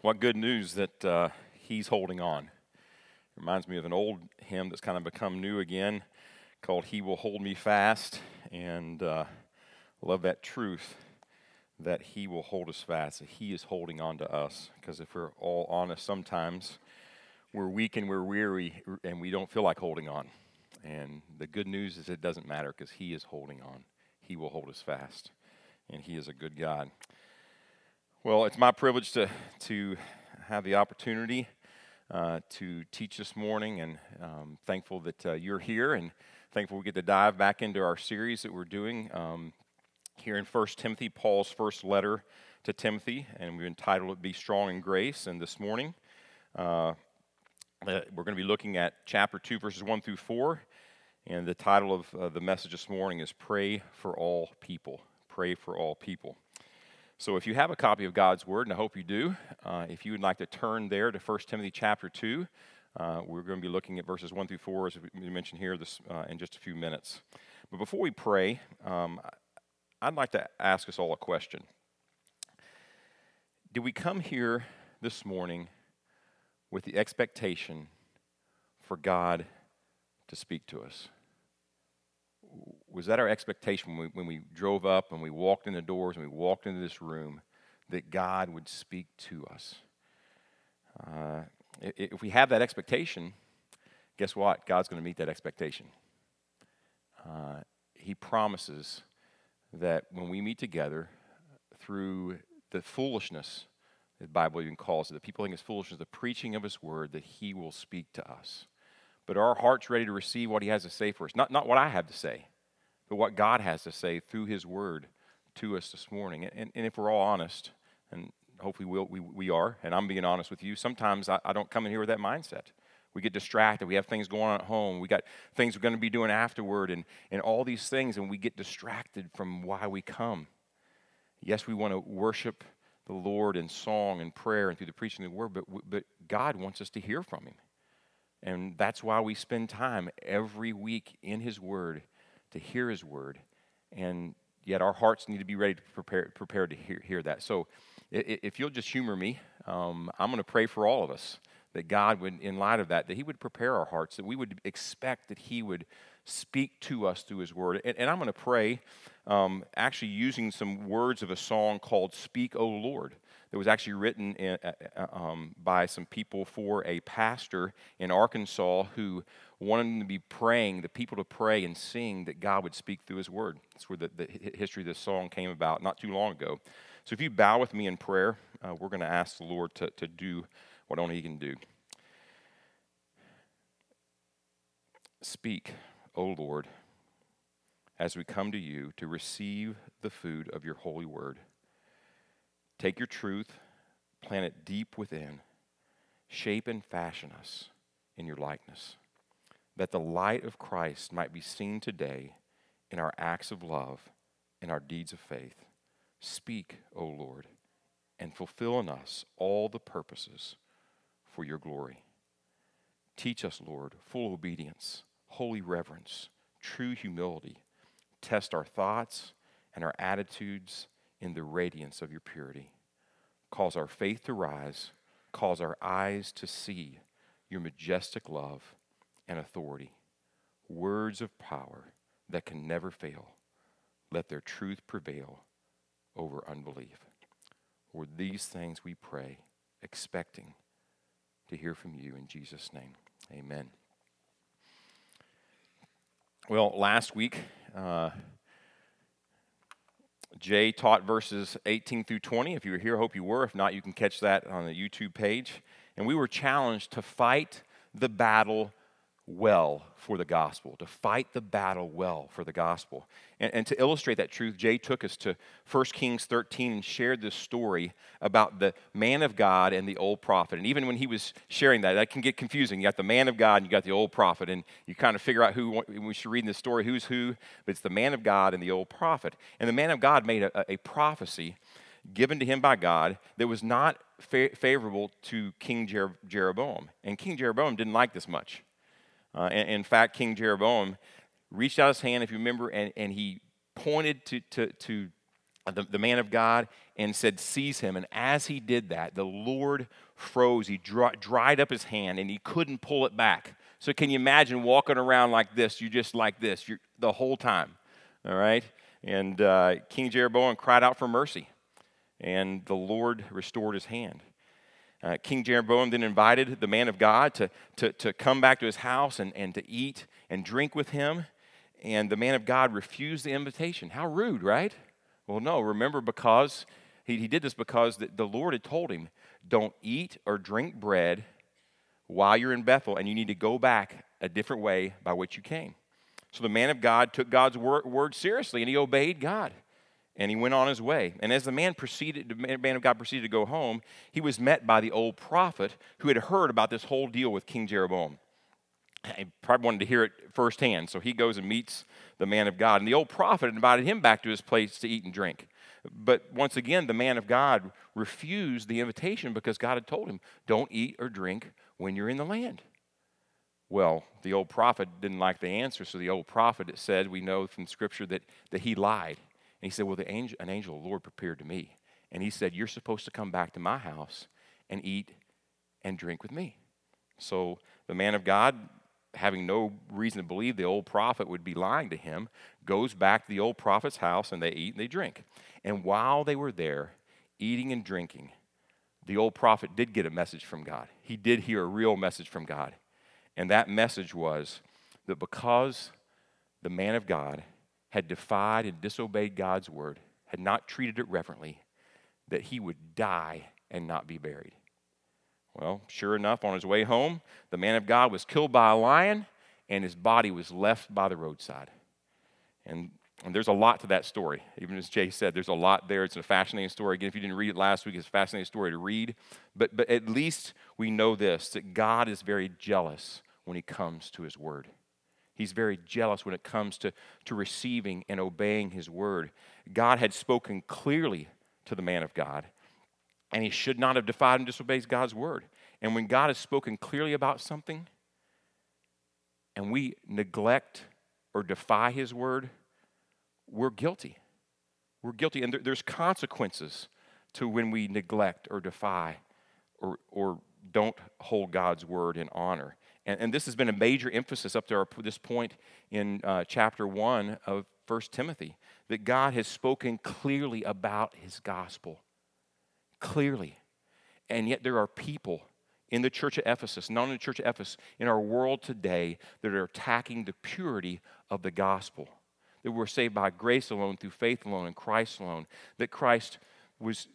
what good news that uh, he's holding on. Reminds me of an old hymn that's kind of become new again called He Will Hold Me Fast. And uh, love that truth that He will hold us fast, that He is holding on to us. Because if we're all honest, sometimes we're weak and we're weary and we don't feel like holding on. And the good news is it doesn't matter because He is holding on. He will hold us fast. And He is a good God. Well, it's my privilege to, to have the opportunity uh, to teach this morning, and um, thankful that uh, you're here, and thankful we get to dive back into our series that we're doing um, here in First Timothy, Paul's first letter to Timothy, and we've entitled it "Be Strong in Grace." And this morning, uh, we're going to be looking at chapter two, verses one through four, and the title of uh, the message this morning is "Pray for All People." Pray for all people. So if you have a copy of God's Word, and I hope you do, uh, if you would like to turn there to 1 Timothy chapter 2, uh, we're going to be looking at verses 1 through 4, as we mentioned here, this, uh, in just a few minutes. But before we pray, um, I'd like to ask us all a question. Did we come here this morning with the expectation for God to speak to us? Was that our expectation when we, when we drove up and we walked in the doors and we walked into this room that God would speak to us? Uh, if we have that expectation, guess what? God's going to meet that expectation. Uh, he promises that when we meet together through the foolishness, the Bible even calls it, the people think it's foolishness, the preaching of His word, that He will speak to us. But our hearts ready to receive what He has to say for us? Not, not what I have to say, but what God has to say through His Word to us this morning. And, and if we're all honest, and hopefully we'll, we, we are, and I'm being honest with you, sometimes I, I don't come in here with that mindset. We get distracted. We have things going on at home. We got things we're going to be doing afterward, and, and all these things, and we get distracted from why we come. Yes, we want to worship the Lord in song and prayer and through the preaching of the word, but, but God wants us to hear from Him. And that's why we spend time every week in His Word to hear His word, and yet our hearts need to be ready to prepare prepared to hear, hear that. So, if you'll just humor me, um, I'm going to pray for all of us that God would, in light of that, that He would prepare our hearts, that we would expect that He would speak to us through His Word. And, and I'm going to pray, um, actually using some words of a song called "Speak, O Lord." That was actually written in, uh, uh, um, by some people for a pastor in Arkansas who wanted them to be praying, the people to pray and sing that God would speak through His Word. That's where the, the history of this song came about not too long ago. So if you bow with me in prayer, uh, we're going to ask the Lord to, to do what only He can do. Speak, O Lord, as we come to you to receive the food of your holy word. Take your truth, plant it deep within, shape and fashion us in your likeness that the light of Christ might be seen today in our acts of love and our deeds of faith. Speak, O Lord, and fulfill in us all the purposes for your glory. Teach us, Lord, full obedience, holy reverence, true humility. Test our thoughts and our attitudes in the radiance of your purity. Cause our faith to rise, cause our eyes to see your majestic love and authority, words of power that can never fail. Let their truth prevail over unbelief. For these things we pray, expecting to hear from you in Jesus' name. Amen. Well, last week, uh, Jay taught verses 18 through 20. If you were here, hope you were. If not, you can catch that on the YouTube page. And we were challenged to fight the battle well for the gospel, to fight the battle well for the gospel. And, and, to illustrate that truth, Jay took us to 1 Kings 13 and shared this story about the man of God and the old prophet. And even when he was sharing that, that can get confusing. You got the man of God and you got the old prophet, and you kind of figure out who, we should read in this story, who's who, but it's the man of God and the old prophet. And the man of God made a, a prophecy given to him by God that was not fa- favorable to King Jer- Jeroboam. And King Jeroboam didn't like this much. Uh, and, in fact, King Jeroboam reached out his hand, if you remember, and, and he pointed to, to, to the, the man of God, and said, Seize him. And as he did that, the Lord froze. He dry, dried up his hand and he couldn't pull it back. So, can you imagine walking around like this? You're just like this the whole time. All right? And uh, King Jeroboam cried out for mercy, and the Lord restored his hand. Uh, King Jeroboam then invited the man of God to, to, to come back to his house and, and to eat and drink with him. And the man of God refused the invitation. How rude, right? Well, no, remember, because he, he did this because the, the Lord had told him, don't eat or drink bread while you're in Bethel, and you need to go back a different way by which you came. So the man of God took God's word, word seriously and he obeyed God and he went on his way. And as the man proceeded, the man of God proceeded to go home, he was met by the old prophet who had heard about this whole deal with King Jeroboam. He probably wanted to hear it firsthand, so he goes and meets the man of God. And the old prophet invited him back to his place to eat and drink. But once again, the man of God refused the invitation because God had told him, Don't eat or drink when you're in the land. Well, the old prophet didn't like the answer, so the old prophet, said, we know from Scripture that, that he lied. And he said, Well, the angel, an angel of the Lord prepared to me. And he said, You're supposed to come back to my house and eat and drink with me. So the man of God, having no reason to believe the old prophet would be lying to him, goes back to the old prophet's house and they eat and they drink. And while they were there, eating and drinking, the old prophet did get a message from God. He did hear a real message from God. And that message was that because the man of God had defied and disobeyed God's word, had not treated it reverently, that he would die and not be buried. Well, sure enough, on his way home, the man of God was killed by a lion and his body was left by the roadside. And, and there's a lot to that story. Even as Jay said, there's a lot there. It's a fascinating story. Again, if you didn't read it last week, it's a fascinating story to read. But, but at least we know this that God is very jealous when he comes to his word. He's very jealous when it comes to, to receiving and obeying his word. God had spoken clearly to the man of God, and he should not have defied and disobeyed God's word. And when God has spoken clearly about something, and we neglect or defy his word, we're guilty. We're guilty. And there, there's consequences to when we neglect or defy or, or don't hold God's word in honor. And, and this has been a major emphasis up to our, this point in uh, chapter 1 of 1 Timothy that God has spoken clearly about his gospel. Clearly. And yet there are people in the church of Ephesus, not in the church of Ephesus, in our world today that are attacking the purity of the gospel. That we're saved by grace alone, through faith alone, in Christ alone. That Christ was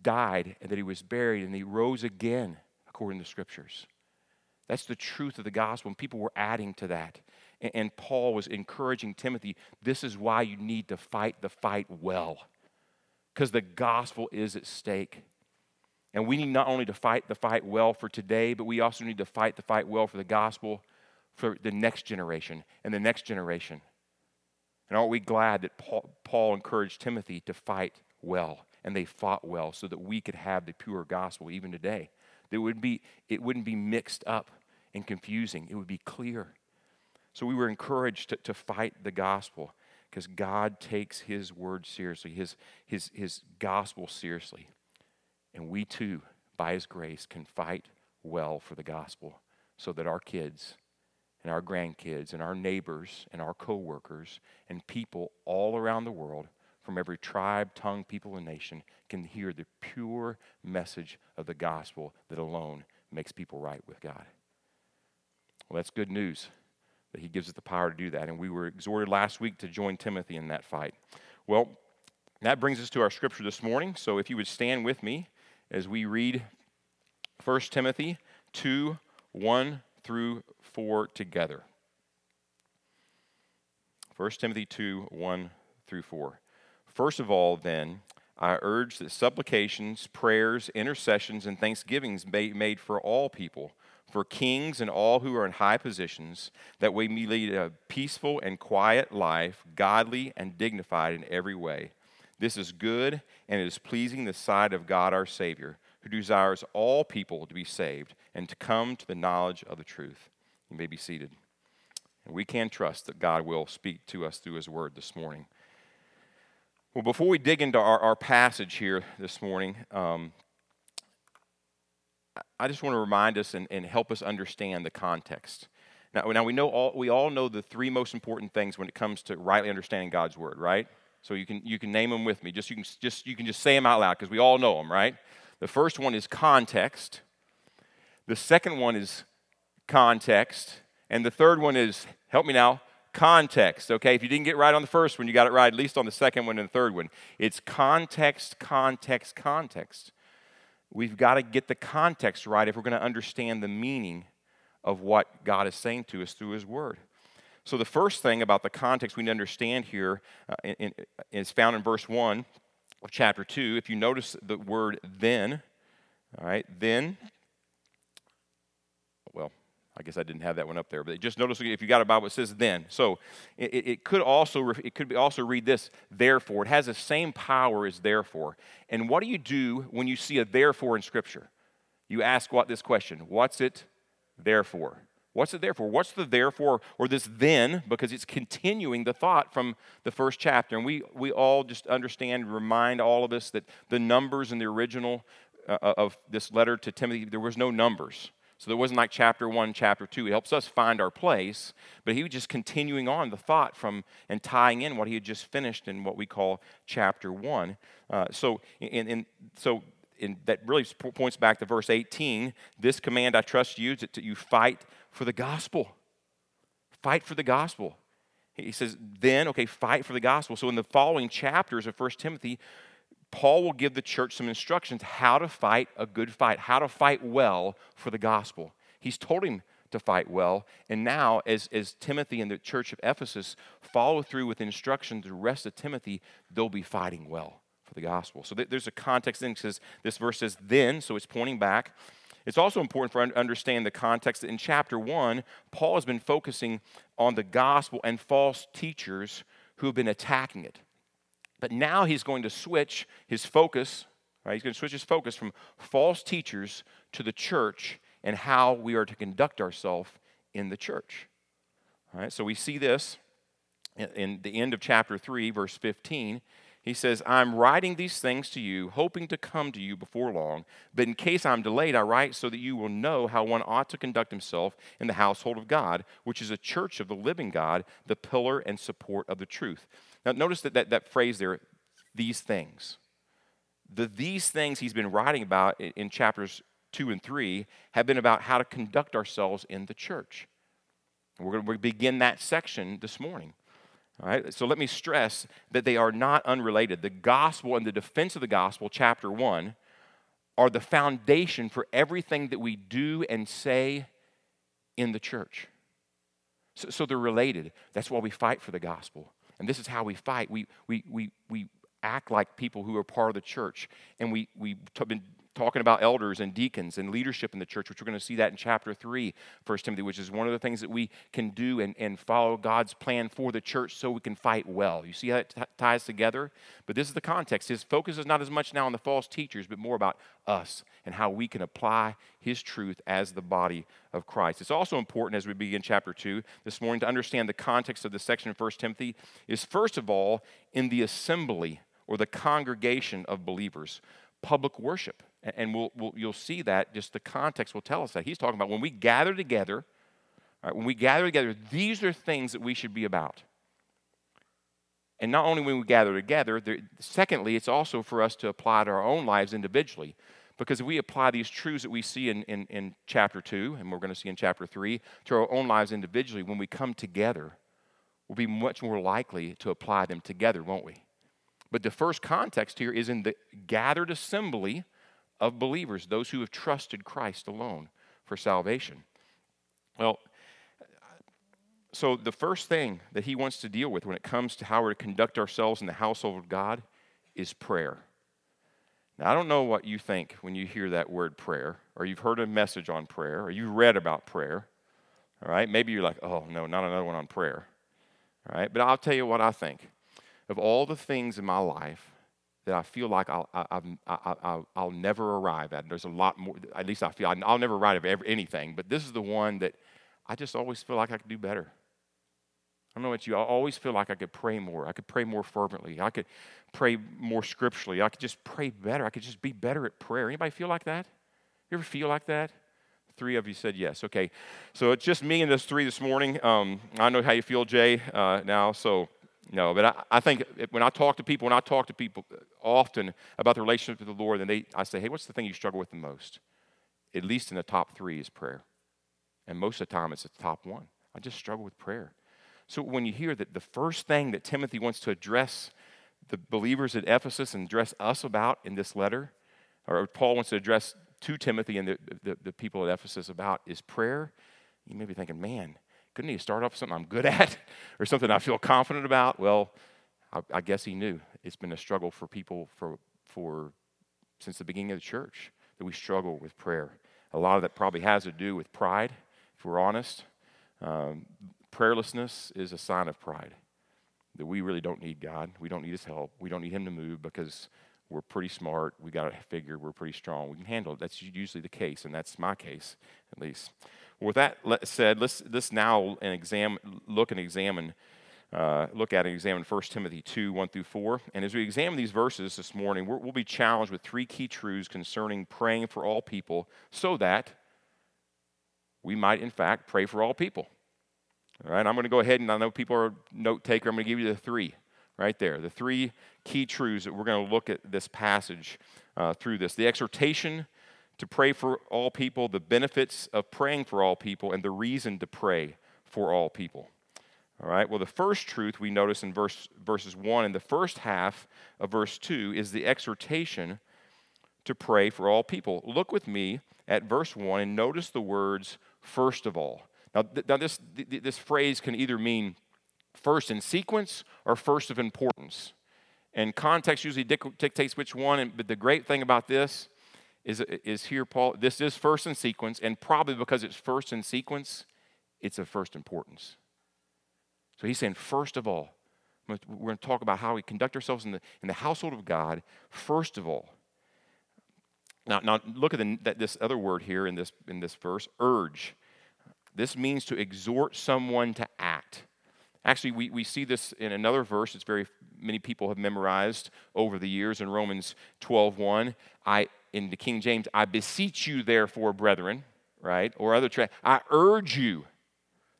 died and that he was buried and he rose again according to the scriptures. That's the truth of the gospel, and people were adding to that. And, and Paul was encouraging Timothy this is why you need to fight the fight well, because the gospel is at stake. And we need not only to fight the fight well for today, but we also need to fight the fight well for the gospel for the next generation and the next generation. And aren't we glad that Paul, Paul encouraged Timothy to fight well? And they fought well so that we could have the pure gospel even today. It, would be, it wouldn't be mixed up and confusing, it would be clear. So we were encouraged to, to fight the gospel because God takes His word seriously, His, his, his gospel seriously. And we too, by His grace, can fight well for the gospel so that our kids and our grandkids and our neighbors and our coworkers and people all around the world from every tribe, tongue, people, and nation can hear the pure message of the gospel that alone makes people right with God. Well, that's good news that he gives us the power to do that. And we were exhorted last week to join Timothy in that fight. Well, that brings us to our scripture this morning. So if you would stand with me as we read 1 Timothy 2 1 through 4 together. 1 Timothy 2 1 through 4. First of all, then, I urge that supplications, prayers, intercessions, and thanksgivings be made for all people, for kings and all who are in high positions, that we may lead a peaceful and quiet life, godly and dignified in every way. This is good and it is pleasing the sight of God our Savior, who desires all people to be saved and to come to the knowledge of the truth. You may be seated. And we can trust that God will speak to us through His word this morning. Well, before we dig into our, our passage here this morning, um, I just want to remind us and, and help us understand the context. Now, now we know all we all know the three most important things when it comes to rightly understanding God's word, right? So you can you can name them with me. Just you can just you can just say them out loud because we all know them, right? The first one is context. The second one is context, and the third one is help me now context, okay? If you didn't get right on the first one, you got it right at least on the second one and the third one. It's context, context, context. We've got to get the context right if we're going to understand the meaning of what God is saying to us through His Word. So, the first thing about the context we need to understand here uh, in, in, is found in verse 1 of chapter 2. If you notice the word then, all right, then I guess I didn't have that one up there, but just notice if you got a Bible, it says then. So it, it could also it could also read this therefore. It has the same power as therefore. And what do you do when you see a therefore in Scripture? You ask what this question: What's it therefore? What's it therefore? What's the therefore or this then? Because it's continuing the thought from the first chapter, and we we all just understand, remind all of us that the numbers in the original uh, of this letter to Timothy, there was no numbers. So there wasn't like chapter one, chapter two. It helps us find our place, but he was just continuing on the thought from and tying in what he had just finished in what we call chapter one. Uh, so, in, in, so in, that really points back to verse 18. This command I trust you that you fight for the gospel. Fight for the gospel. He says, then, okay, fight for the gospel. So in the following chapters of First Timothy, Paul will give the church some instructions how to fight a good fight, how to fight well for the gospel. He's told him to fight well. And now, as, as Timothy and the church of Ephesus follow through with instructions, the rest of Timothy, they'll be fighting well for the gospel. So th- there's a context then says this verse says then, so it's pointing back. It's also important for us to understand the context that in chapter one, Paul has been focusing on the gospel and false teachers who have been attacking it. But now he's going to switch his focus, right? He's going to switch his focus from false teachers to the church and how we are to conduct ourselves in the church. All right, so we see this in the end of chapter 3, verse 15. He says, I'm writing these things to you, hoping to come to you before long. But in case I'm delayed, I write so that you will know how one ought to conduct himself in the household of God, which is a church of the living God, the pillar and support of the truth. Now, notice that, that, that phrase there, these things. The these things he's been writing about in, in chapters 2 and 3 have been about how to conduct ourselves in the church. We're going to begin that section this morning. All right, so let me stress that they are not unrelated. The gospel and the defense of the gospel, chapter 1, are the foundation for everything that we do and say in the church. So, so they're related. That's why we fight for the gospel. And this is how we fight. We, we, we, we act like people who are part of the church. And we, we've been talking about elders and deacons and leadership in the church, which we're going to see that in chapter 3, 1 Timothy, which is one of the things that we can do and, and follow God's plan for the church so we can fight well. You see how it t- ties together? But this is the context. His focus is not as much now on the false teachers, but more about us and how we can apply his truth as the body of Christ. It's also important as we begin chapter 2 this morning to understand the context of the section of 1 Timothy is first of all in the assembly or the congregation of believers, public worship. And we'll, we'll, you'll see that, just the context will tell us that. He's talking about when we gather together, when we gather together, these are things that we should be about. And not only when we gather together, there, secondly, it's also for us to apply to our own lives individually. Because if we apply these truths that we see in, in, in chapter 2, and we're going to see in chapter 3, to our own lives individually, when we come together, we'll be much more likely to apply them together, won't we? But the first context here is in the gathered assembly of believers, those who have trusted Christ alone for salvation. Well, so the first thing that he wants to deal with when it comes to how we're to conduct ourselves in the household of God is prayer. Now, I don't know what you think when you hear that word prayer, or you've heard a message on prayer, or you've read about prayer. All right, maybe you're like, oh, no, not another one on prayer. All right, but I'll tell you what I think. Of all the things in my life that I feel like I'll, I, will never arrive at. There's a lot more, at least I feel I'll never arrive at anything, but this is the one that I just always feel like I could do better. I don't know about you. I always feel like I could pray more. I could pray more fervently. I could pray more scripturally. I could just pray better. I could just be better at prayer. Anybody feel like that? You ever feel like that? Three of you said yes. Okay. So it's just me and those three this morning. Um, I know how you feel, Jay, uh, now. So, no. But I, I think when I talk to people, when I talk to people often about the relationship with the Lord, and they, I say, hey, what's the thing you struggle with the most? At least in the top three is prayer. And most of the time, it's the top one. I just struggle with prayer. So when you hear that the first thing that Timothy wants to address the believers at Ephesus and address us about in this letter, or Paul wants to address to Timothy and the, the, the people at Ephesus about is prayer, you may be thinking, man, couldn't he start off with something I'm good at or something I feel confident about? Well, I, I guess he knew it's been a struggle for people for, for since the beginning of the church that we struggle with prayer. A lot of that probably has to do with pride, if we're honest. Um, prayerlessness is a sign of pride that we really don't need God. We don't need His help. We don't need Him to move because we're pretty smart. We got to figure we're pretty strong. We can handle it. That's usually the case, and that's my case at least. With that said, let's, let's now look and examine, uh, look at and examine 1 Timothy 2, 1 through 4. And as we examine these verses this morning, we will be challenged with three key truths concerning praying for all people so that we might, in fact, pray for all people. All right, I'm going to go ahead and I know people are note taker. I'm going to give you the three right there. The three key truths that we're going to look at this passage uh, through this the exhortation to pray for all people, the benefits of praying for all people, and the reason to pray for all people. All right, well, the first truth we notice in verse, verses 1 and the first half of verse 2 is the exhortation to pray for all people. Look with me at verse 1 and notice the words, first of all. Now, th- now this, th- this phrase can either mean first in sequence or first of importance. And context usually dictates which one. And, but the great thing about this is, is here, Paul, this is first in sequence, and probably because it's first in sequence, it's of first importance. So he's saying, first of all, we're going to talk about how we conduct ourselves in the, in the household of God, first of all. Now, now look at the, that, this other word here in this, in this verse urge. This means to exhort someone to act. Actually, we, we see this in another verse it's very many people have memorized over the years in Romans 12:1. I in the King James, I beseech you, therefore, brethren, right? Or other tra- I urge you.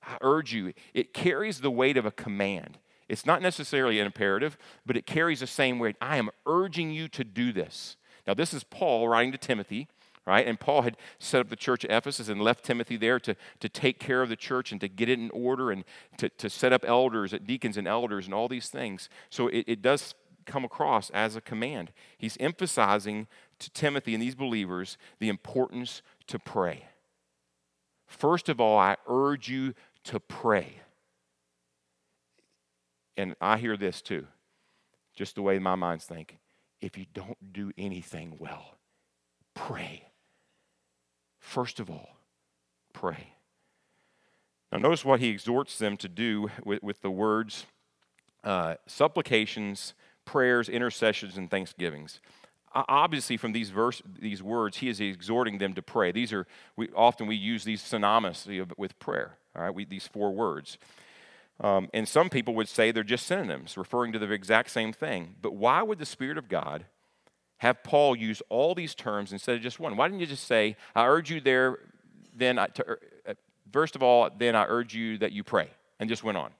I urge you. It carries the weight of a command. It's not necessarily an imperative, but it carries the same weight. I am urging you to do this. Now, this is Paul writing to Timothy right? And Paul had set up the church at Ephesus and left Timothy there to, to take care of the church and to get it in order and to, to set up elders, deacons and elders and all these things. So it, it does come across as a command. He's emphasizing to Timothy and these believers the importance to pray. First of all, I urge you to pray. And I hear this too, just the way my minds think. If you don't do anything well, pray. First of all, pray. Now, notice what he exhorts them to do with, with the words uh, supplications, prayers, intercessions, and thanksgivings. Obviously, from these verse, these words, he is exhorting them to pray. These are we, often we use these synonymously with prayer. All right, we, these four words, um, and some people would say they're just synonyms, referring to the exact same thing. But why would the Spirit of God have Paul use all these terms instead of just one? Why didn't you just say, I urge you there, then, I, to, uh, first of all, then I urge you that you pray, and just went on?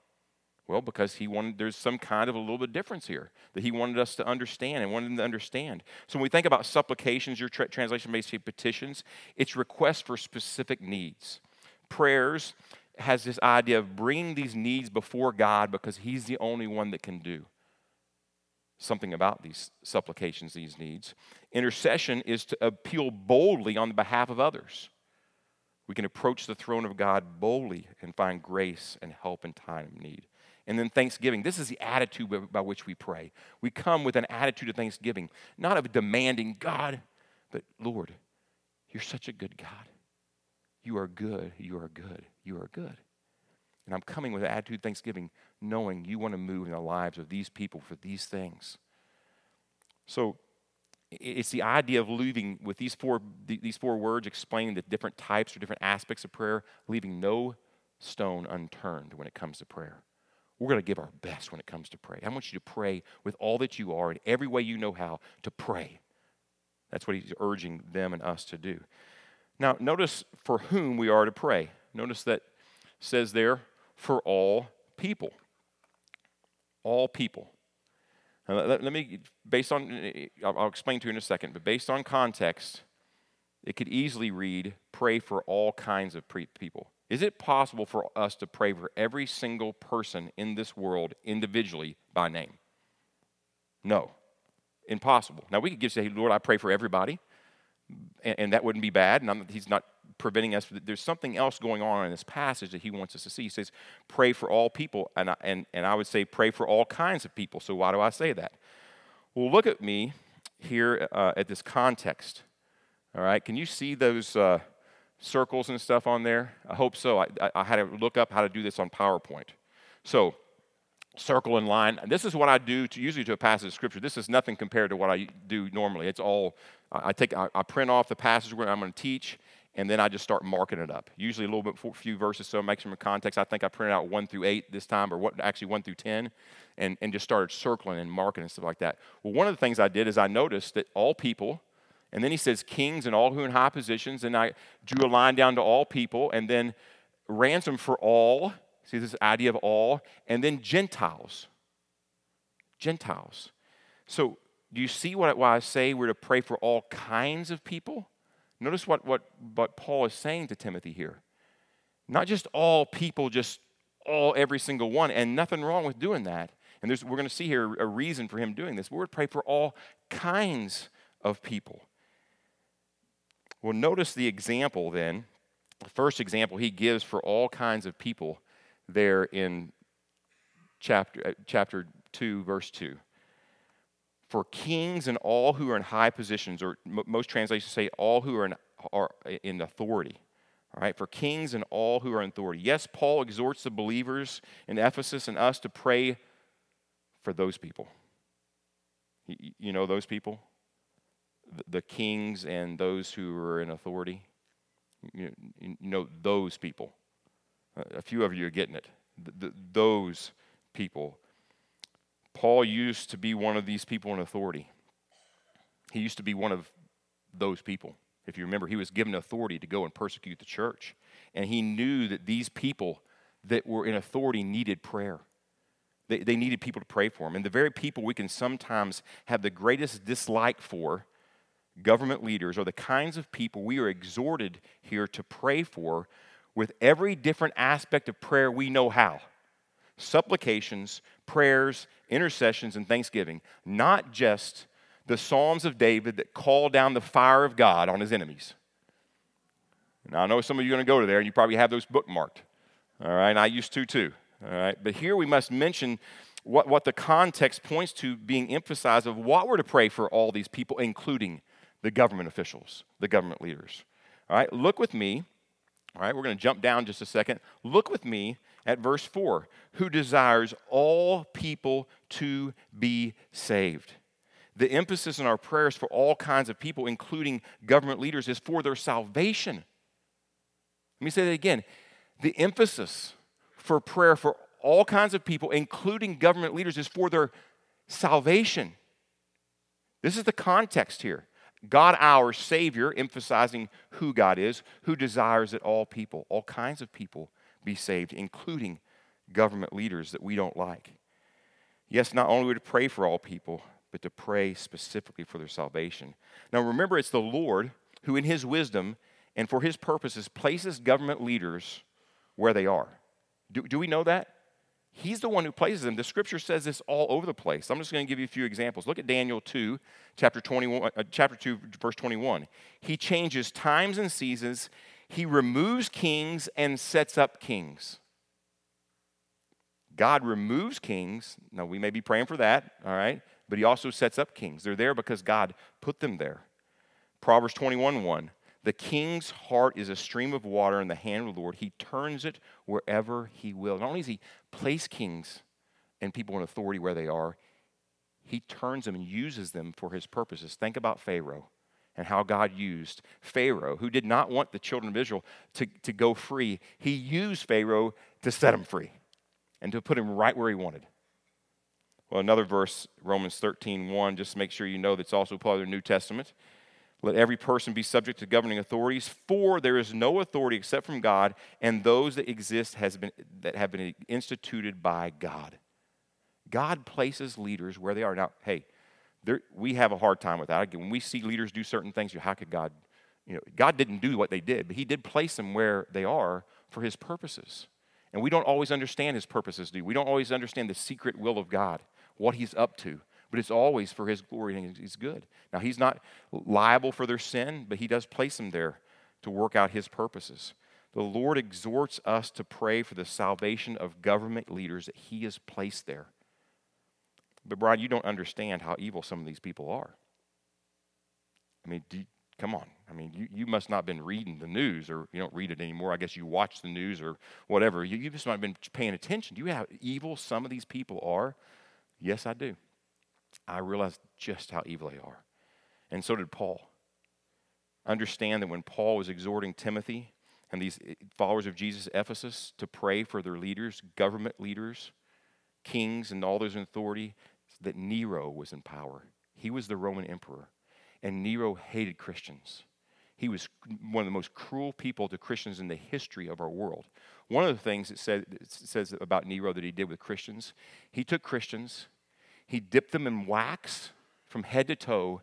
Well, because he wanted, there's some kind of a little bit of difference here that he wanted us to understand and wanted them to understand. So when we think about supplications, your tra- translation may say petitions, it's requests for specific needs. Prayers has this idea of bringing these needs before God because he's the only one that can do something about these supplications, these needs. Intercession is to appeal boldly on the behalf of others. We can approach the throne of God boldly and find grace and help in time of need. And then thanksgiving. This is the attitude by which we pray. We come with an attitude of thanksgiving, not of demanding God, but Lord, you're such a good God. You are good. You are good. You are good. And I'm coming with an attitude of thanksgiving, knowing you want to move in the lives of these people for these things. So it's the idea of leaving with these four, these four words explaining the different types or different aspects of prayer, leaving no stone unturned when it comes to prayer. We're going to give our best when it comes to pray. I want you to pray with all that you are in every way you know how to pray. That's what he's urging them and us to do. Now, notice for whom we are to pray. Notice that says there, for all people. All people. Now, let, let, me, based on, I'll, explain to you in a second, but based on context, it could easily read, pray for all kinds of pre- people. Is it possible for us to pray for every single person in this world individually by name? No. Impossible. Now, we could say, Lord, I pray for everybody, and, and that wouldn't be bad. And I'm, he's not preventing us. There's something else going on in this passage that he wants us to see. He says, pray for all people. And I, and, and I would say, pray for all kinds of people. So, why do I say that? Well, look at me here uh, at this context. All right, can you see those uh, circles and stuff on there? I hope so. I, I, I had to look up how to do this on PowerPoint. So, circle and line. This is what I do to, usually to a passage of scripture. This is nothing compared to what I do normally. It's all I take. I, I print off the passage where I'm going to teach, and then I just start marking it up. Usually a little bit, few verses, so it makes some context. I think I printed out one through eight this time, or what actually one through ten, and, and just started circling and marking and stuff like that. Well, one of the things I did is I noticed that all people and then he says, kings and all who are in high positions. And I drew a line down to all people. And then ransom for all. See this idea of all. And then Gentiles. Gentiles. So do you see what, why I say we're to pray for all kinds of people? Notice what, what, what Paul is saying to Timothy here. Not just all people, just all, every single one, and nothing wrong with doing that. And we're going to see here a reason for him doing this. We're to pray for all kinds of people. Well, notice the example then. The first example he gives for all kinds of people there in chapter, uh, chapter 2, verse 2. For kings and all who are in high positions, or m- most translations say all who are in, are in authority. All right, for kings and all who are in authority. Yes, Paul exhorts the believers in Ephesus and us to pray for those people. You know those people? The kings and those who are in authority. You, know, those people. A few of you are getting it. Those people. Paul used to be one of these people in authority. He used to be one of those people. If you remember, he was given authority to go and persecute the church. And he knew that these people that were in authority needed prayer. They, they needed people to pray for them. And the very people we can sometimes have the greatest dislike for government leaders are the kinds of people we are exhorted here to pray for with every different aspect of prayer we know how supplications, prayers, intercessions, and thanksgiving, not just the Psalms of David that call down the fire of God on his enemies. Now, I know some of you are going to go to there and you probably have those bookmarked. All right, I used to too. All right, but here we must mention what, what the context points to being emphasized of what we're to pray for all these people, including the government officials, the government leaders. All right, look with me. All right, we're going to jump down just a second. Look with me at verse 4 who desires all people to be saved. The emphasis in our prayers for all kinds of people, including government leaders, is for their salvation. Let me say that again. The emphasis for prayer for all kinds of people, including government leaders, is for their salvation. This is the context here. God, our Savior, emphasizing who God is, who desires that all people, all kinds of people, be saved, including government leaders that we don't like. Yes, not only to pray for all people, but to pray specifically for their salvation. Now remember, it's the Lord who, in His wisdom and for His purposes, places government leaders where they are. Do, do we know that? He's the one who places them. The scripture says this all over the place. I'm just going to give you a few examples. Look at Daniel 2, chapter 21, uh, chapter 2, verse 21. He changes times and seasons. He removes kings and sets up kings. God removes kings. Now, we may be praying for that, all right? But he also sets up kings. They're there because God put them there. Proverbs 21 1. The king's heart is a stream of water in the hand of the Lord. He turns it wherever he will. Not only does he place kings and people in authority where they are, he turns them and uses them for his purposes. Think about Pharaoh and how God used Pharaoh, who did not want the children of Israel to, to go free. He used Pharaoh to set them free. and to put him right where he wanted. Well, another verse, Romans 13, 1, just to make sure you know that's also part of the New Testament. Let every person be subject to governing authorities, for there is no authority except from God, and those that exist has been, that have been instituted by God. God places leaders where they are. Now, hey, there, we have a hard time with that. When we see leaders do certain things, you how could God, you know, God didn't do what they did, but He did place them where they are for His purposes. And we don't always understand His purposes, do we? We don't always understand the secret will of God, what He's up to, but it's always for His glory and He's good. Now, He's not liable for their sin, but He does place them there to work out His purposes. The Lord exhorts us to pray for the salvation of government leaders that He has placed there. But, Brian, you don't understand how evil some of these people are. I mean, you, come on. I mean, you, you must not have been reading the news, or you don't read it anymore. I guess you watch the news or whatever. You, you just not been paying attention. Do you have evil some of these people are? Yes, I do. I realized just how evil they are. And so did Paul. Understand that when Paul was exhorting Timothy and these eh, followers of Jesus, Ephesus, to pray for their leaders, government leaders, kings, and all those in authority, that Nero was in power. He was the Roman emperor, and Nero hated Christians. He was one of the most cruel people to Christians in the history of our world. One of the things it, said, it says about Nero that he did with Christians, he took Christians, he dipped them in wax from head to toe,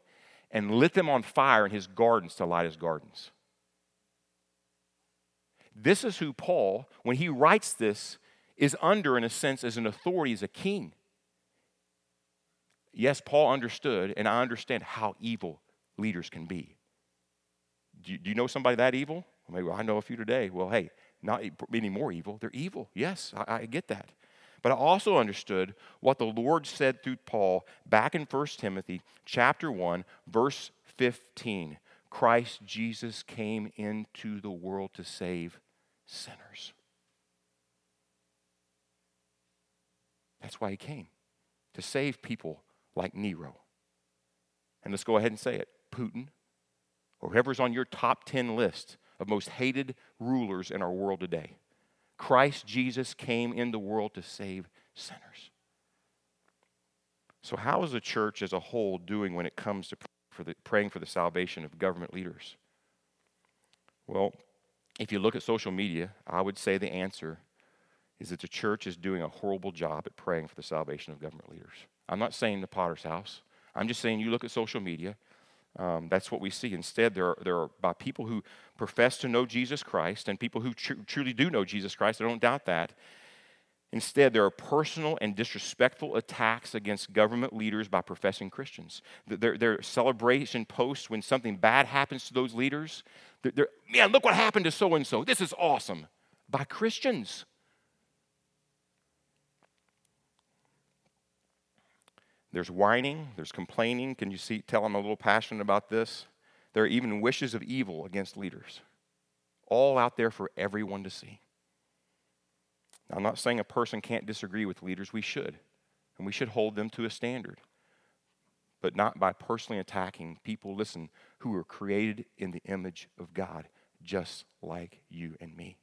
and lit them on fire in his gardens to light his gardens. This is who Paul, when he writes this, is under, in a sense, as an authority, as a king. Yes, Paul understood, and I understand how evil leaders can be. Do you, do you know somebody that evil? Maybe well, I know a few today. Well, hey, not any more evil. They're evil. Yes, I, I get that. But I also understood what the Lord said through Paul back in 1 Timothy chapter 1, verse 15. Christ Jesus came into the world to save sinners. That's why he came, to save people like Nero. And let's go ahead and say it Putin, or whoever's on your top 10 list of most hated rulers in our world today. Christ Jesus came in the world to save sinners. So, how is the church as a whole doing when it comes to for the, praying for the salvation of government leaders? Well, if you look at social media, I would say the answer is that the church is doing a horrible job at praying for the salvation of government leaders. I'm not saying the potter's house. I'm just saying you look at social media, um, that's what we see. Instead, there are, there are by people who profess to know Jesus Christ and people who tr- truly do know Jesus Christ. I don't doubt that. Instead, there are personal and disrespectful attacks against government leaders by professing Christians. Their, their celebration posts when something bad happens to those leaders. They're, they're, man, look what happened to so and so. This is awesome. By Christians. There's whining, there's complaining. Can you see, tell I'm a little passionate about this? There are even wishes of evil against leaders, all out there for everyone to see. Now, I'm not saying a person can't disagree with leaders, we should, and we should hold them to a standard, but not by personally attacking people, listen, who were created in the image of God, just like you and me.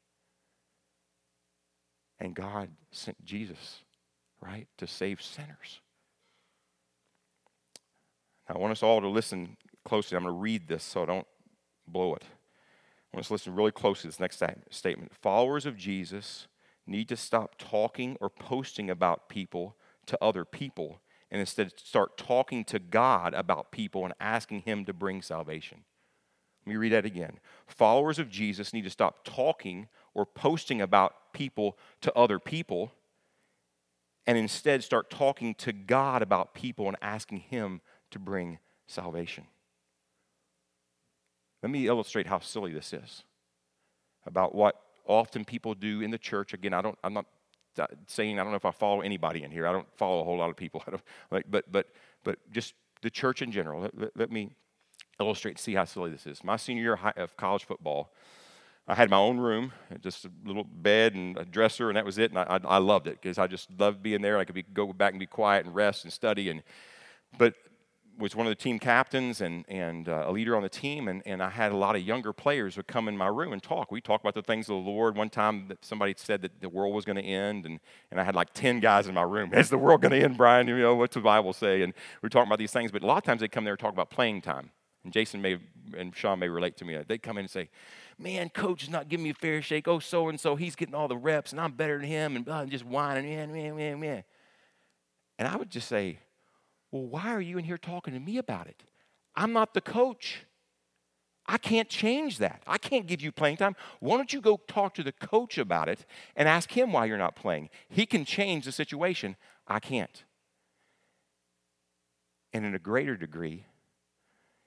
And God sent Jesus, right, to save sinners. Now, I want us all to listen closely. I'm going to read this so don't blow it. I want us to listen really closely to this next statement. Followers of Jesus need to stop talking or posting about people to other people and instead start talking to God about people and asking Him to bring salvation. Let me read that again. Followers of Jesus need to stop talking or posting about people to other people and instead start talking to God about people and asking Him to bring salvation. Let me illustrate how silly this is about what often people do in the church. Again, I don't, I'm not uh, saying I don't know if I follow anybody in here. I don't follow a whole lot of people. I don't, but, but, but just the church in general. Let, let, let me illustrate and see how silly this is. My senior year of college football, I had my own room, just a little bed and a dresser, and that was it. And I, I, I loved it because I just loved being there. I could be, go back and be quiet and rest and study. And but was one of the team captains and, and uh, a leader on the team, and, and I had a lot of younger players would come in my room and talk. We talk about the things of the Lord. One time somebody said that the world was going to end, and, and I had like 10 guys in my room. Is the world going to end, Brian? You know, what's the Bible say? And we are talking about these things, but a lot of times they come there and talk about playing time. And Jason may and Sean may relate to me. They come in and say, Man, coach is not giving me a fair shake. Oh, so and so, he's getting all the reps, and I'm better than him, and uh, just whining, man, man, man, man. And I would just say, well, why are you in here talking to me about it? I'm not the coach. I can't change that. I can't give you playing time. Why don't you go talk to the coach about it and ask him why you're not playing? He can change the situation. I can't. And in a greater degree,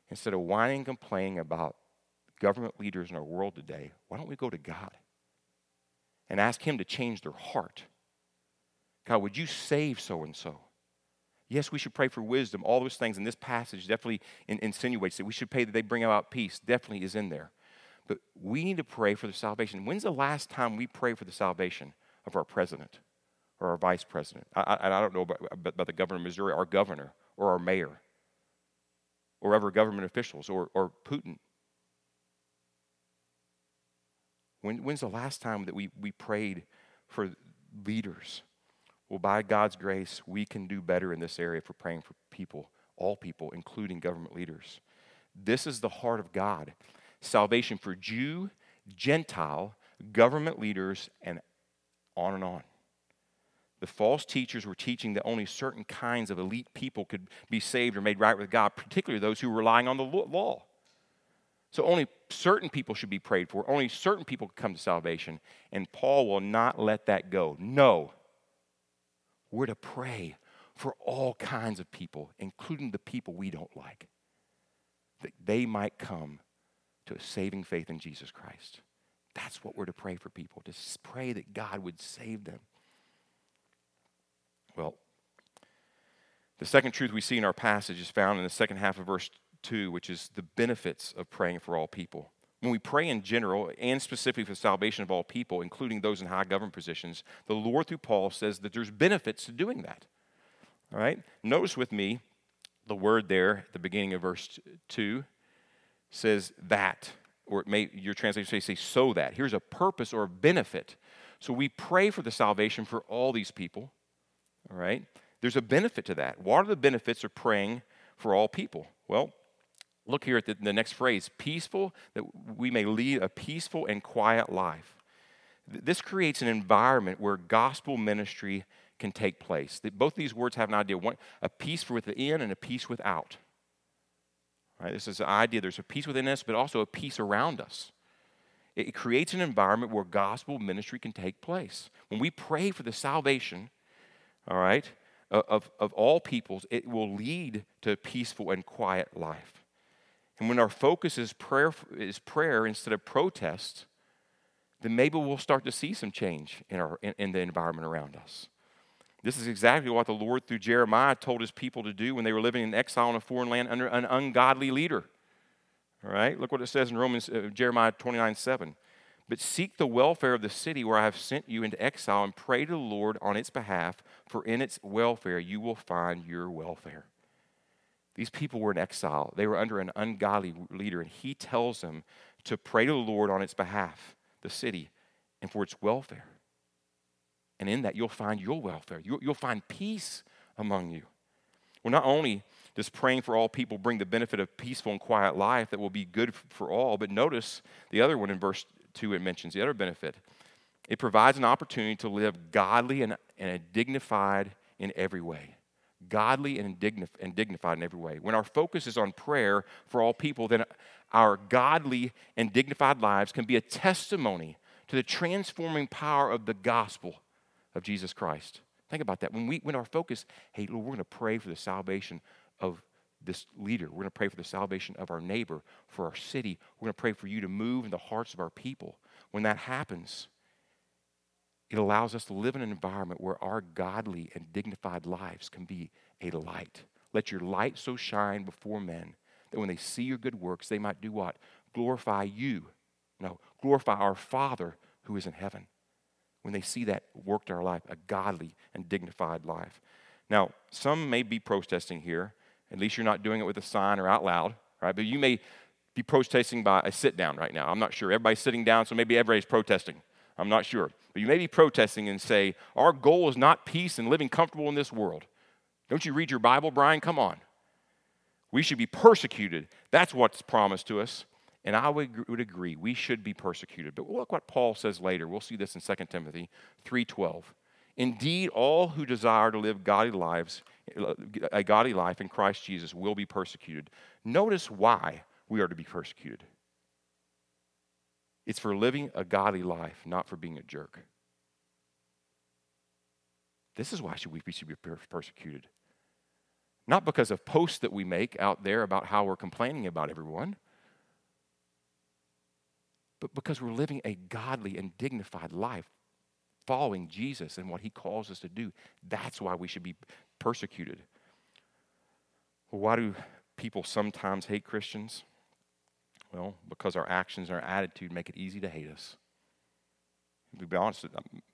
instead of whining and complaining about government leaders in our world today, why don't we go to God and ask Him to change their heart? God, would you save so and so? Yes, we should pray for wisdom. All those things in this passage definitely insinuates that we should pray that they bring about peace. Definitely is in there. But we need to pray for the salvation. When's the last time we pray for the salvation of our president or our vice president? I, I, I don't know about, about the governor of Missouri, our governor or our mayor or other government officials or, or Putin. When, when's the last time that we, we prayed for leaders? Well, by God's grace, we can do better in this area for praying for people, all people, including government leaders. This is the heart of God salvation for Jew, Gentile, government leaders, and on and on. The false teachers were teaching that only certain kinds of elite people could be saved or made right with God, particularly those who were relying on the law. So only certain people should be prayed for, only certain people could come to salvation, and Paul will not let that go. No, we're to pray for all kinds of people, including the people we don't like, that they might come to a saving faith in Jesus Christ. That's what we're to pray for people, to pray that God would save them. Well, the second truth we see in our passage is found in the second half of verse 2, which is the benefits of praying for all people. When we pray in general and specifically for the salvation of all people, including those in high government positions, the Lord through Paul says that there's benefits to doing that. All right? Notice with me the word there at the beginning of verse 2 says that, or it may, your translation may say so that. Here's a purpose or a benefit. So we pray for the salvation for all these people. All right? There's a benefit to that. What are the benefits of praying for all people? Well, Look here at the, the next phrase peaceful, that we may lead a peaceful and quiet life. This creates an environment where gospel ministry can take place. Both these words have an idea one, a peace within and a peace without. Right, this is the idea there's a peace within us, but also a peace around us. It creates an environment where gospel ministry can take place. When we pray for the salvation, all right, of, of all peoples, it will lead to a peaceful and quiet life. And when our focus is prayer, is prayer instead of protest, then maybe we'll start to see some change in, our, in, in the environment around us. This is exactly what the Lord, through Jeremiah, told his people to do when they were living in exile in a foreign land under an ungodly leader. All right? Look what it says in Romans, uh, Jeremiah 29 7. But seek the welfare of the city where I have sent you into exile and pray to the Lord on its behalf, for in its welfare you will find your welfare. These people were in exile. They were under an ungodly leader, and he tells them to pray to the Lord on its behalf, the city, and for its welfare. And in that, you'll find your welfare. You'll, find peace among you. Well, not only does praying for all people bring the benefit of peaceful and quiet life that will be good for all, but notice the other one in verse 2 it mentions the other benefit. It provides an opportunity to live godly and, and dignified in every way godly and, and dignified in every way. When our focus is on prayer for all people, then our godly and dignified lives can be a testimony to the transforming power of the gospel of Jesus Christ. Think about that. When, we, when our focus, hey, Lord, we're going to pray for the salvation of this leader. We're going to pray for the salvation of our neighbor, for our city. We're going to pray for you to move in the hearts of our people. When that happens, it allows us to live in an environment where our godly and dignified lives can be a light. Let your light so shine before men that when they see your good works, they might do what? Glorify you. No, glorify our Father who is in heaven. When they see that worked in our life, a godly and dignified life. Now, some may be protesting here At least you're not doing it with a sign or out loud, right? But you may be protesting by a sit down right now. I'm not sure. Everybody's sitting down, so maybe everybody's protesting. I'm not sure. But you may be protesting and say, Our goal is not peace and living comfortable in this world. Don't you read your Bible, Brian? Come on. We should be persecuted. That's what's promised to us. And I would, agree, we should be persecuted. But look what Paul says later. We'll see this in 2 Timothy 3.12. Indeed, all who desire to live godly lives, a godly life in Christ Jesus will be persecuted. Notice why we are to be persecuted. It's for living a godly life, not for being a jerk. This is why should we should be persecuted. Not because of posts that we make out there about how we're complaining about everyone, but because we're living a godly and dignified life, following Jesus and what he calls us to do. That's why we should be persecuted. Why do people sometimes hate Christians? Well, because our actions and our attitude make it easy to hate us. To be honest,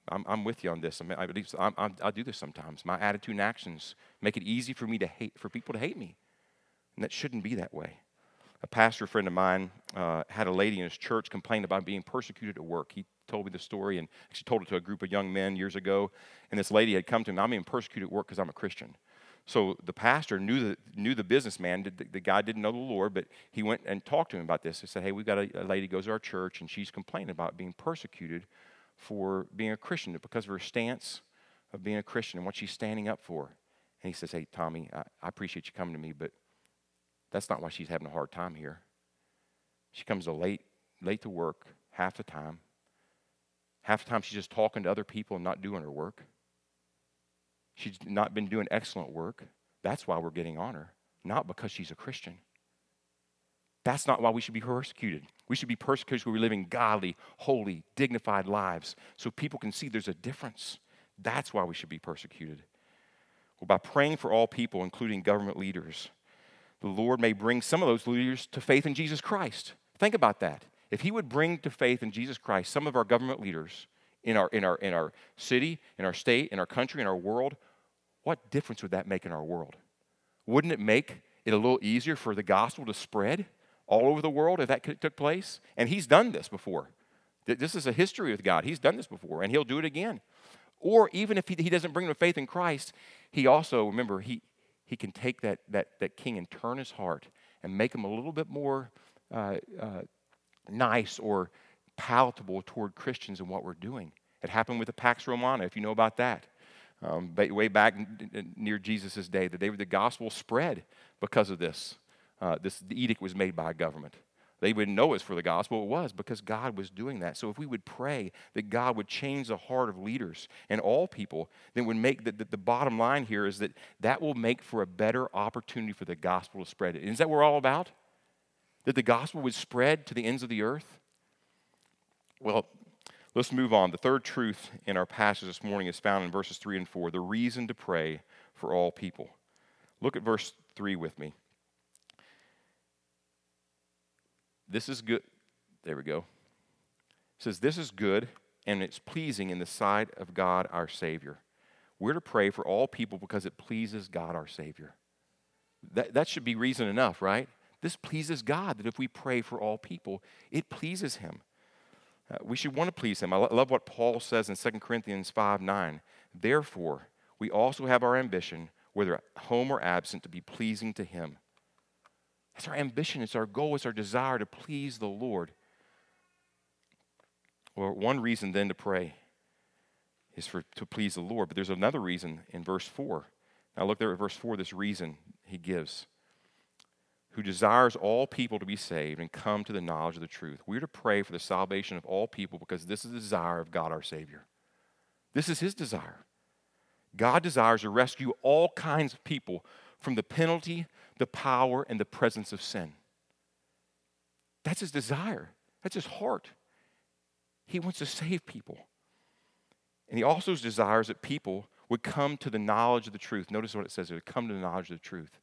I'm, I'm with you on this. I, mean, I, believe, I'm, I'm, I do this sometimes. My attitude and actions make it easy for me to hate, for people to hate me, and that shouldn't be that way. A pastor friend of mine uh, had a lady in his church complain about being persecuted at work. He told me the story and actually told it to a group of young men years ago. And this lady had come to him, I'm being persecuted at work because I'm a Christian. So the pastor knew the, knew the businessman. The, the, guy didn't know the Lord, but he went and talked to him about this. He said, Hey, we've got a, a lady goes to our church, and she's complaining about being persecuted for being a Christian because of her stance of being a Christian and what she's standing up for. And he says, Hey, Tommy, I, I appreciate you coming to me, but that's not why she's having a hard time here. She comes late, late to work half the time. Half the time she's just talking to other people and not doing her work. She's not been doing excellent work. That's why we're getting on her, not because she's a Christian. That's not why we should be persecuted. We should be persecuted because we're living godly, holy, dignified lives so people can see there's a difference. That's why we should be persecuted. Well, by praying for all people, including government leaders, the Lord may bring some of those leaders to faith in Jesus Christ. Think about that. If He would bring to faith in Jesus Christ some of our government leaders in our, in our, in our city, in our state, in our country, in our world, what difference would that make in our world? Wouldn't it make it a little easier for the gospel to spread all over the world if that took place? And He's done this before. This is a history with God. He's done this before, and He'll do it again. Or even if He, he doesn't bring them to faith in Christ, He also, remember, He, he can take that, that, that king and turn his heart and make him a little bit more uh, uh, nice or palatable toward Christians and what we're doing. It happened with the Pax Romana, if you know about that. Um, way back near Jesus' day, the day the gospel spread because of this. Uh, this the edict was made by a government. They wouldn't know it's for the gospel. It was because God was doing that. So if we would pray that God would change the heart of leaders and all people, then would make the, the, the bottom line here is that that will make for a better opportunity for the gospel to spread. Is that what we're all about? That the gospel would spread to the ends of the earth? Well, let's move on. The third truth in our passage this morning is found in verses 3 and 4 the reason to pray for all people. Look at verse 3 with me. This is good. There we go. It says, This is good and it's pleasing in the sight of God our Savior. We're to pray for all people because it pleases God our Savior. That, that should be reason enough, right? This pleases God that if we pray for all people, it pleases Him. Uh, we should want to please Him. I lo- love what Paul says in 2 Corinthians 5 9. Therefore, we also have our ambition, whether at home or absent, to be pleasing to Him. That's our ambition, it's our goal, it's our desire to please the Lord. Well, one reason then to pray is for to please the Lord, but there's another reason in verse 4. Now look there at verse 4, this reason he gives. Who desires all people to be saved and come to the knowledge of the truth. We're to pray for the salvation of all people because this is the desire of God our Savior. This is his desire. God desires to rescue all kinds of people from the penalty the power and the presence of sin. That's his desire, that's his heart. He wants to save people. And he also desires that people would come to the knowledge of the truth. Notice what it says here come to the knowledge of the truth.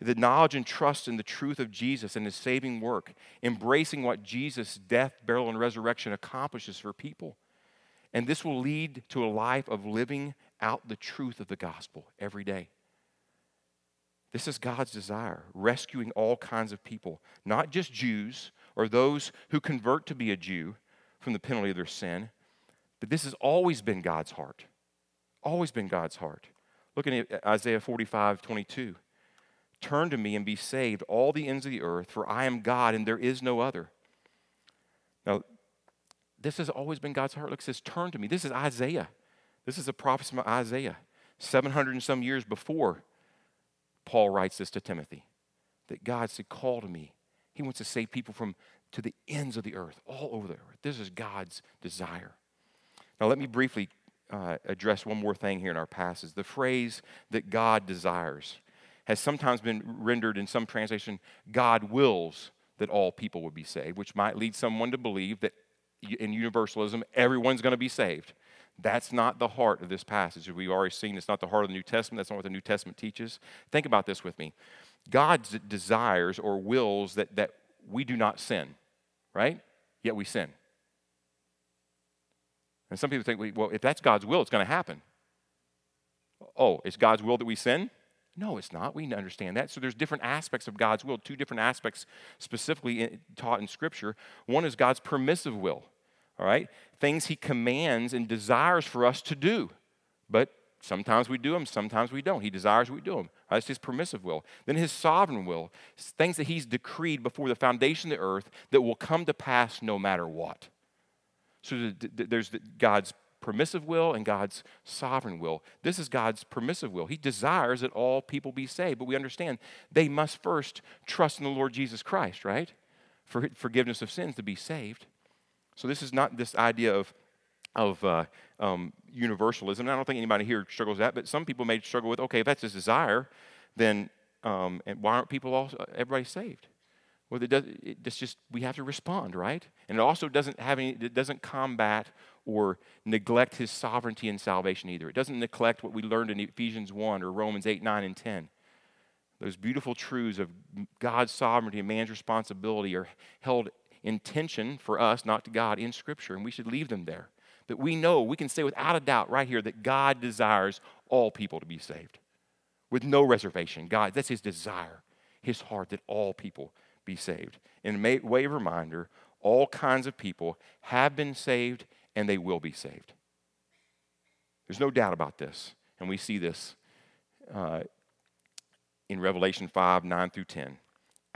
The knowledge and trust in the truth of Jesus and his saving work, embracing what Jesus' death, burial, and resurrection accomplishes for people. And this will lead to a life of living out the truth of the gospel every day. This is God's desire, rescuing all kinds of people, not just Jews or those who convert to be a Jew from the penalty of their sin, but this has always been God's heart. Always been God's heart. Look at Isaiah 45 22. Turn to me and be saved, all the ends of the earth, for I am God and there is no other. Now, this has always been God's heart. Look, it says, Turn to me. This is Isaiah. This is a prophecy from Isaiah, 700 and some years before Paul writes this to Timothy. That God said, Call to me. He wants to save people from to the ends of the earth, all over the earth. This is God's desire. Now, let me briefly uh, address one more thing here in our passage. The phrase that God desires has sometimes been rendered in some translation, God wills that all people would be saved, which might lead someone to believe that in universalism, everyone's going to be saved. That's not the heart of this passage. We've already seen it's not the heart of the New Testament. That's not what the New Testament teaches. Think about this with me. God desires or wills that, that we do not sin, right? Yet we sin. And some people think, well, if that's God's will, it's going to happen. Oh, it's God's will that we sin? No, it's not. We understand that. So there's different aspects of God's will, two different aspects specifically taught in Scripture. One is God's permissive will, all right? Things He commands and desires for us to do. But sometimes we do them, sometimes we don't. He desires we do them. That's His permissive will. Then His sovereign will, things that He's decreed before the foundation of the earth that will come to pass no matter what. So there's God's permissive will and God's sovereign will. This is God's permissive will. He desires that all people be saved, but we understand they must first trust in the Lord Jesus Christ, right? For forgiveness of sins to be saved. So this is not this idea of of uh, um, universalism. I don't think anybody here struggles with that, but some people may struggle with, okay, if that's his desire, then um, and why aren't people all everybody saved? Well, it does, it's just we have to respond, right? And it also doesn't have any, it doesn't combat or neglect his sovereignty and salvation either. It doesn't neglect what we learned in Ephesians 1 or Romans 8, 9, and 10. Those beautiful truths of God's sovereignty and man's responsibility are held in tension for us, not to God, in Scripture, and we should leave them there. But we know, we can say without a doubt right here that God desires all people to be saved with no reservation. God, that's his desire, his heart, that all people be saved. In a way reminder, all kinds of people have been saved and they will be saved. There's no doubt about this. And we see this uh, in Revelation 5 9 through 10.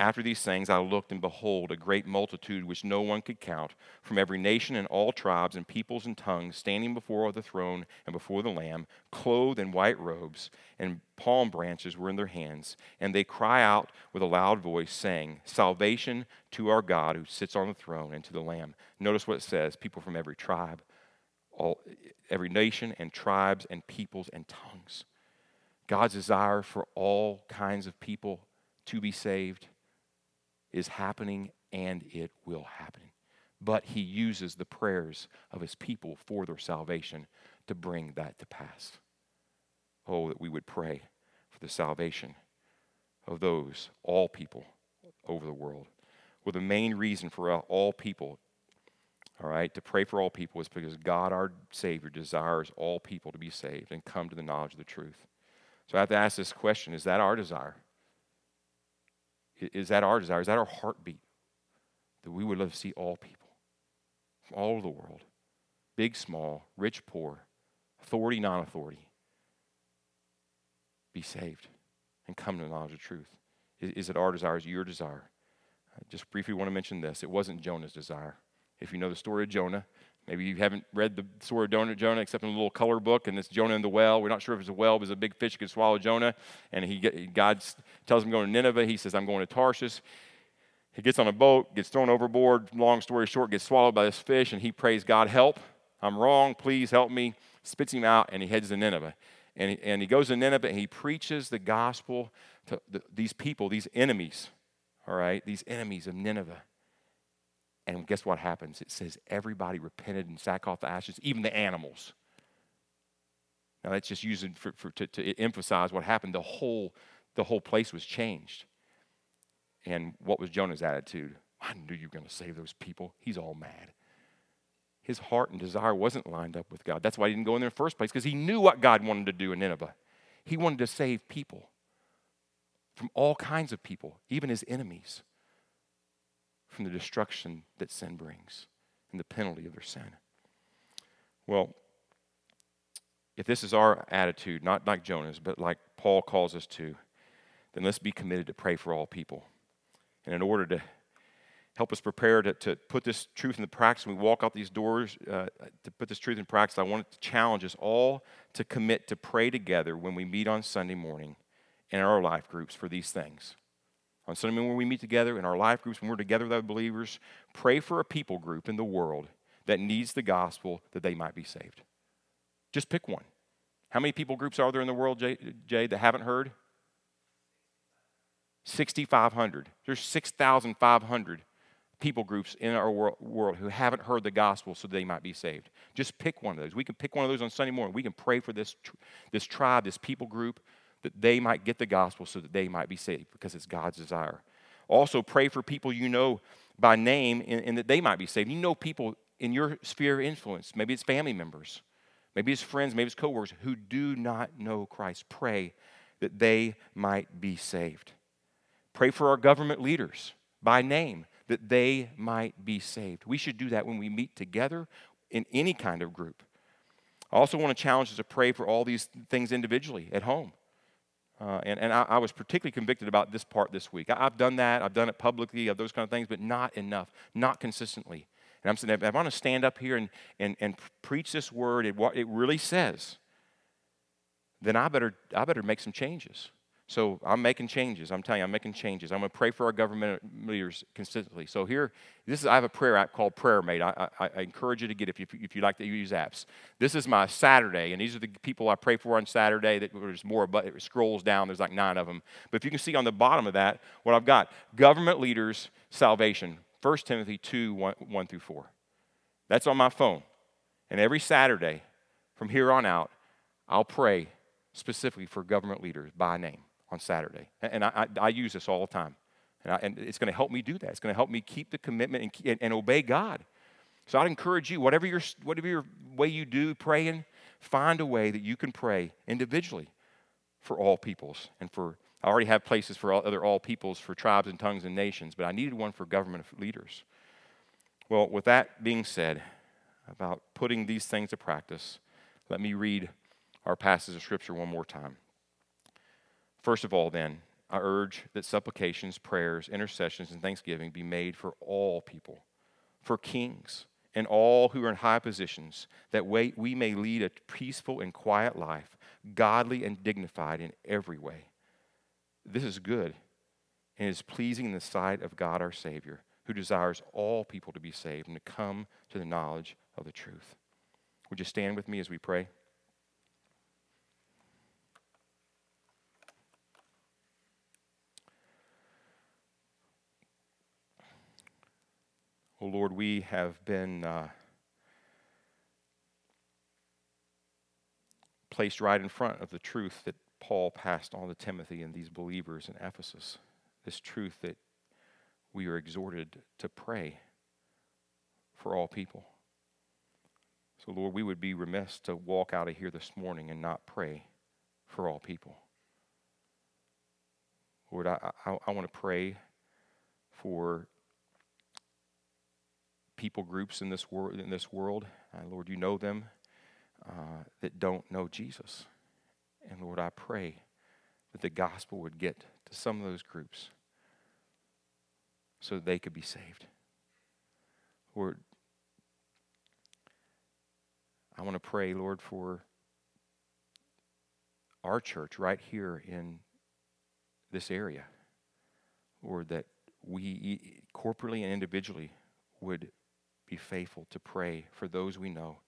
After these things, I looked, and behold, a great multitude which no one could count, from every nation and all tribes and peoples and tongues, standing before the throne and before the Lamb, clothed in white robes, and palm branches were in their hands. And they cry out with a loud voice, saying, Salvation to our God who sits on the throne and to the Lamb. Notice what it says people from every tribe, all, every nation and tribes and peoples and tongues. God's desire for all kinds of people to be saved is happening and it will happen. But he uses the prayers of his people for their salvation to bring that to pass. Oh, that we would pray for the salvation of those, all people over the world. Well, the main reason for all people, all right, to pray for all people is because God, our Savior, desires all people to be saved and come to the knowledge of the truth. So I have to ask this question is that our desire? Is that our desire? Is that our heartbeat? That we would love to see all people from all over the world, big, small, rich, poor, authority, non authority, be saved and come to the knowledge of truth. Is, is it our desire? Is it your desire? I just briefly want to mention this. It wasn't Jonah's desire. If you know the story of Jonah, Maybe you haven't read the story of Jonah except in a little color book, and it's Jonah in the well. We're not sure if it's a well, but it's a big fish that could swallow Jonah. And he, God tells him going to Nineveh. He says, I'm going to Tarshish. He gets on a boat, gets thrown overboard. Long story short, gets swallowed by this fish, and he prays, God, help. I'm wrong. Please help me. Spits him out, and he heads to Nineveh. And he, and he goes to Nineveh, and he preaches the gospel to the, these people, these enemies, all right, these enemies of Nineveh. And guess what happens? It says everybody repented in sackcloth ashes, even the animals. Now that's just using for, for, to, to emphasize what happened. The whole, the whole place was changed. And what was Jonah's attitude? I knew you were going to save those people. He's all mad. His heart and desire wasn't lined up with God. That's why he didn't go in there in the first place, because he knew what God wanted to do in Nineveh. He wanted to save people. from all kinds of people, even his enemies, from the destruction that sin brings and the penalty of their sin. Well, if this is our attitude, not like Jonah's, but like Paul calls us to, then let's be committed to pray for all people. And in order to help us prepare to, to put this truth into practice when we walk out these doors, uh, to put this truth in practice, I want to challenge us all to commit to pray together when we meet on Sunday morning in our life groups for these things. On Sunday morning, when we meet together in our life groups, when we're together with other believers, pray for a people group in the world that needs the gospel that they might be saved. Just pick one. How many people groups are there in the world, Jay, Jay that haven't heard? 6,500. There's 6,500 people groups in our world who haven't heard the gospel so they might be saved. Just pick one of those. We can pick one of those on Sunday morning. We can pray for this, this tribe, this people group, that they might get the gospel so that they might be saved because it's God's desire. Also, pray for people you know by name and, and that they might be saved. You know people in your sphere of influence. Maybe it's family members, maybe it's friends, maybe it's coworkers who do not know Christ. Pray that they might be saved. Pray for our government leaders by name that they might be saved. We should do that when we meet together in any kind of group. I also want to challenge us to pray for all these things individually at home. Uh, and and I, I, was particularly convicted about this part this week. I, have done that, I've done it publicly, of those kind of things, but not enough, not consistently. And I'm saying, if I want to stand up here and, and, and preach this word and what it really says, then I better, I better make some changes. So I'm making changes. I'm telling you, I'm making changes. I'm going to pray for our government leaders consistently. So here, this is I have a prayer app called Prayer Mate. I, I, I encourage you to get it if you, if you like to use apps. This is my Saturday, and these are the people I pray for on Saturday. That there's more, but it scrolls down. There's like nine of them. But if you can see on the bottom of that, what I've got: government leaders, salvation. 1 Timothy 2, 1, 1 through 4. That's on my phone. And every Saturday, from here on out, I'll pray specifically for government leaders by name on Saturday. And I, I, I use this all the time. And, I, and it's going to help me do that. It's going to help me keep the commitment and, and, and, obey God. So I'd encourage you, whatever your, whatever your way you do praying, find a way that you can pray individually for all peoples. And for, I already have places for all, other all peoples, for tribes and tongues and nations, but I needed one for government leaders. Well, with that being said, about putting these things to practice, let me read our passage of Scripture one more time. First of all, then, I urge that supplications, prayers, intercessions, and thanksgiving be made for all people, for kings, and all who are in high positions, that we, may lead a peaceful and quiet life, godly and dignified in every way. This is good and is pleasing in the sight of God our Savior, who desires all people to be saved and to come to the knowledge of the truth. Would you stand with me as we pray? Oh Lord, we have been uh, placed right in front of the truth that Paul passed on to Timothy and these believers in Ephesus. This truth that we are exhorted to pray for all people. So, Lord, we would be remiss to walk out of here this morning and not pray for all people. Lord, I, I, I want to pray for people groups in this world. In this world, uh, Lord, you know them uh, that don't know Jesus, and Lord, I pray that the gospel would get to some of those groups so that they could be saved. Lord, I want to pray, Lord, for our church right here in this area. Lord, that we corporately and individually would be faithful to pray for those we know.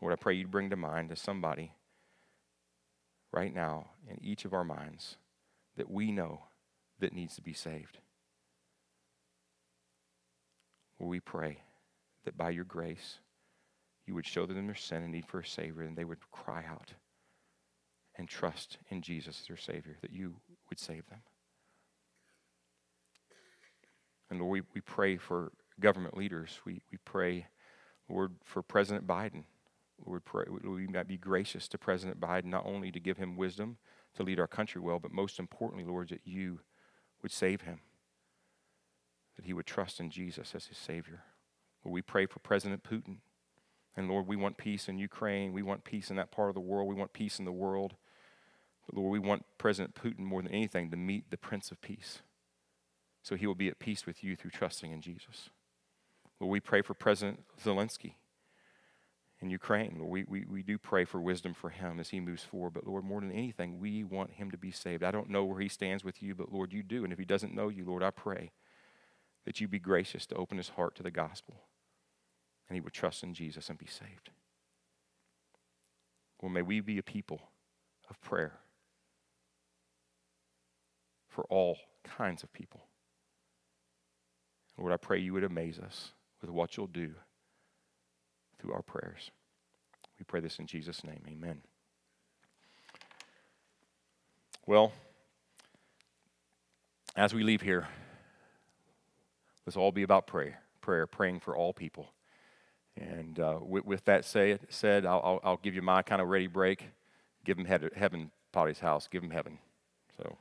Lord, I pray you'd bring to mind to somebody right now in each of our minds that we know that needs to be saved. we pray that by your grace, you would show them their sin and need for a Savior, and they would cry out and trust in Jesus as their Savior, that you would save them. And Lord, we, we pray for government leaders. We, we pray, Lord, for President Biden. Lord, pray, we might be gracious to President Biden, not only to give him wisdom to lead our country well, but most importantly, Lord, that you would save him, that he would trust in Jesus as his Savior. Lord, we pray for President Putin. And Lord, we want peace in Ukraine. We want peace in that part of the world. We want peace in the world. But Lord, we want President Putin more than anything to meet the Prince of Peace. So he will be at peace with you through trusting in Jesus. Lord, we pray for President Zelensky in Ukraine. Lord, we, we, we do pray for wisdom for him as he moves forward. But Lord, more than anything, we want him to be saved. I don't know where he stands with you, but Lord, you do. And if he doesn't know you, Lord, I pray that you be gracious to open his heart to the gospel and he would trust in Jesus and be saved. Well, may we be a people of prayer for all kinds of people. Lord, I pray you would amaze us with what you'll do through our prayers. We pray this in Jesus' name. Amen. Well, as we leave here, let's all be about prayer, prayer, praying for all people. And uh, with, with, that say, said, I'll, I'll, I'll, give you my kind of ready break. Give them heaven, Potty's house. Give them heaven. So.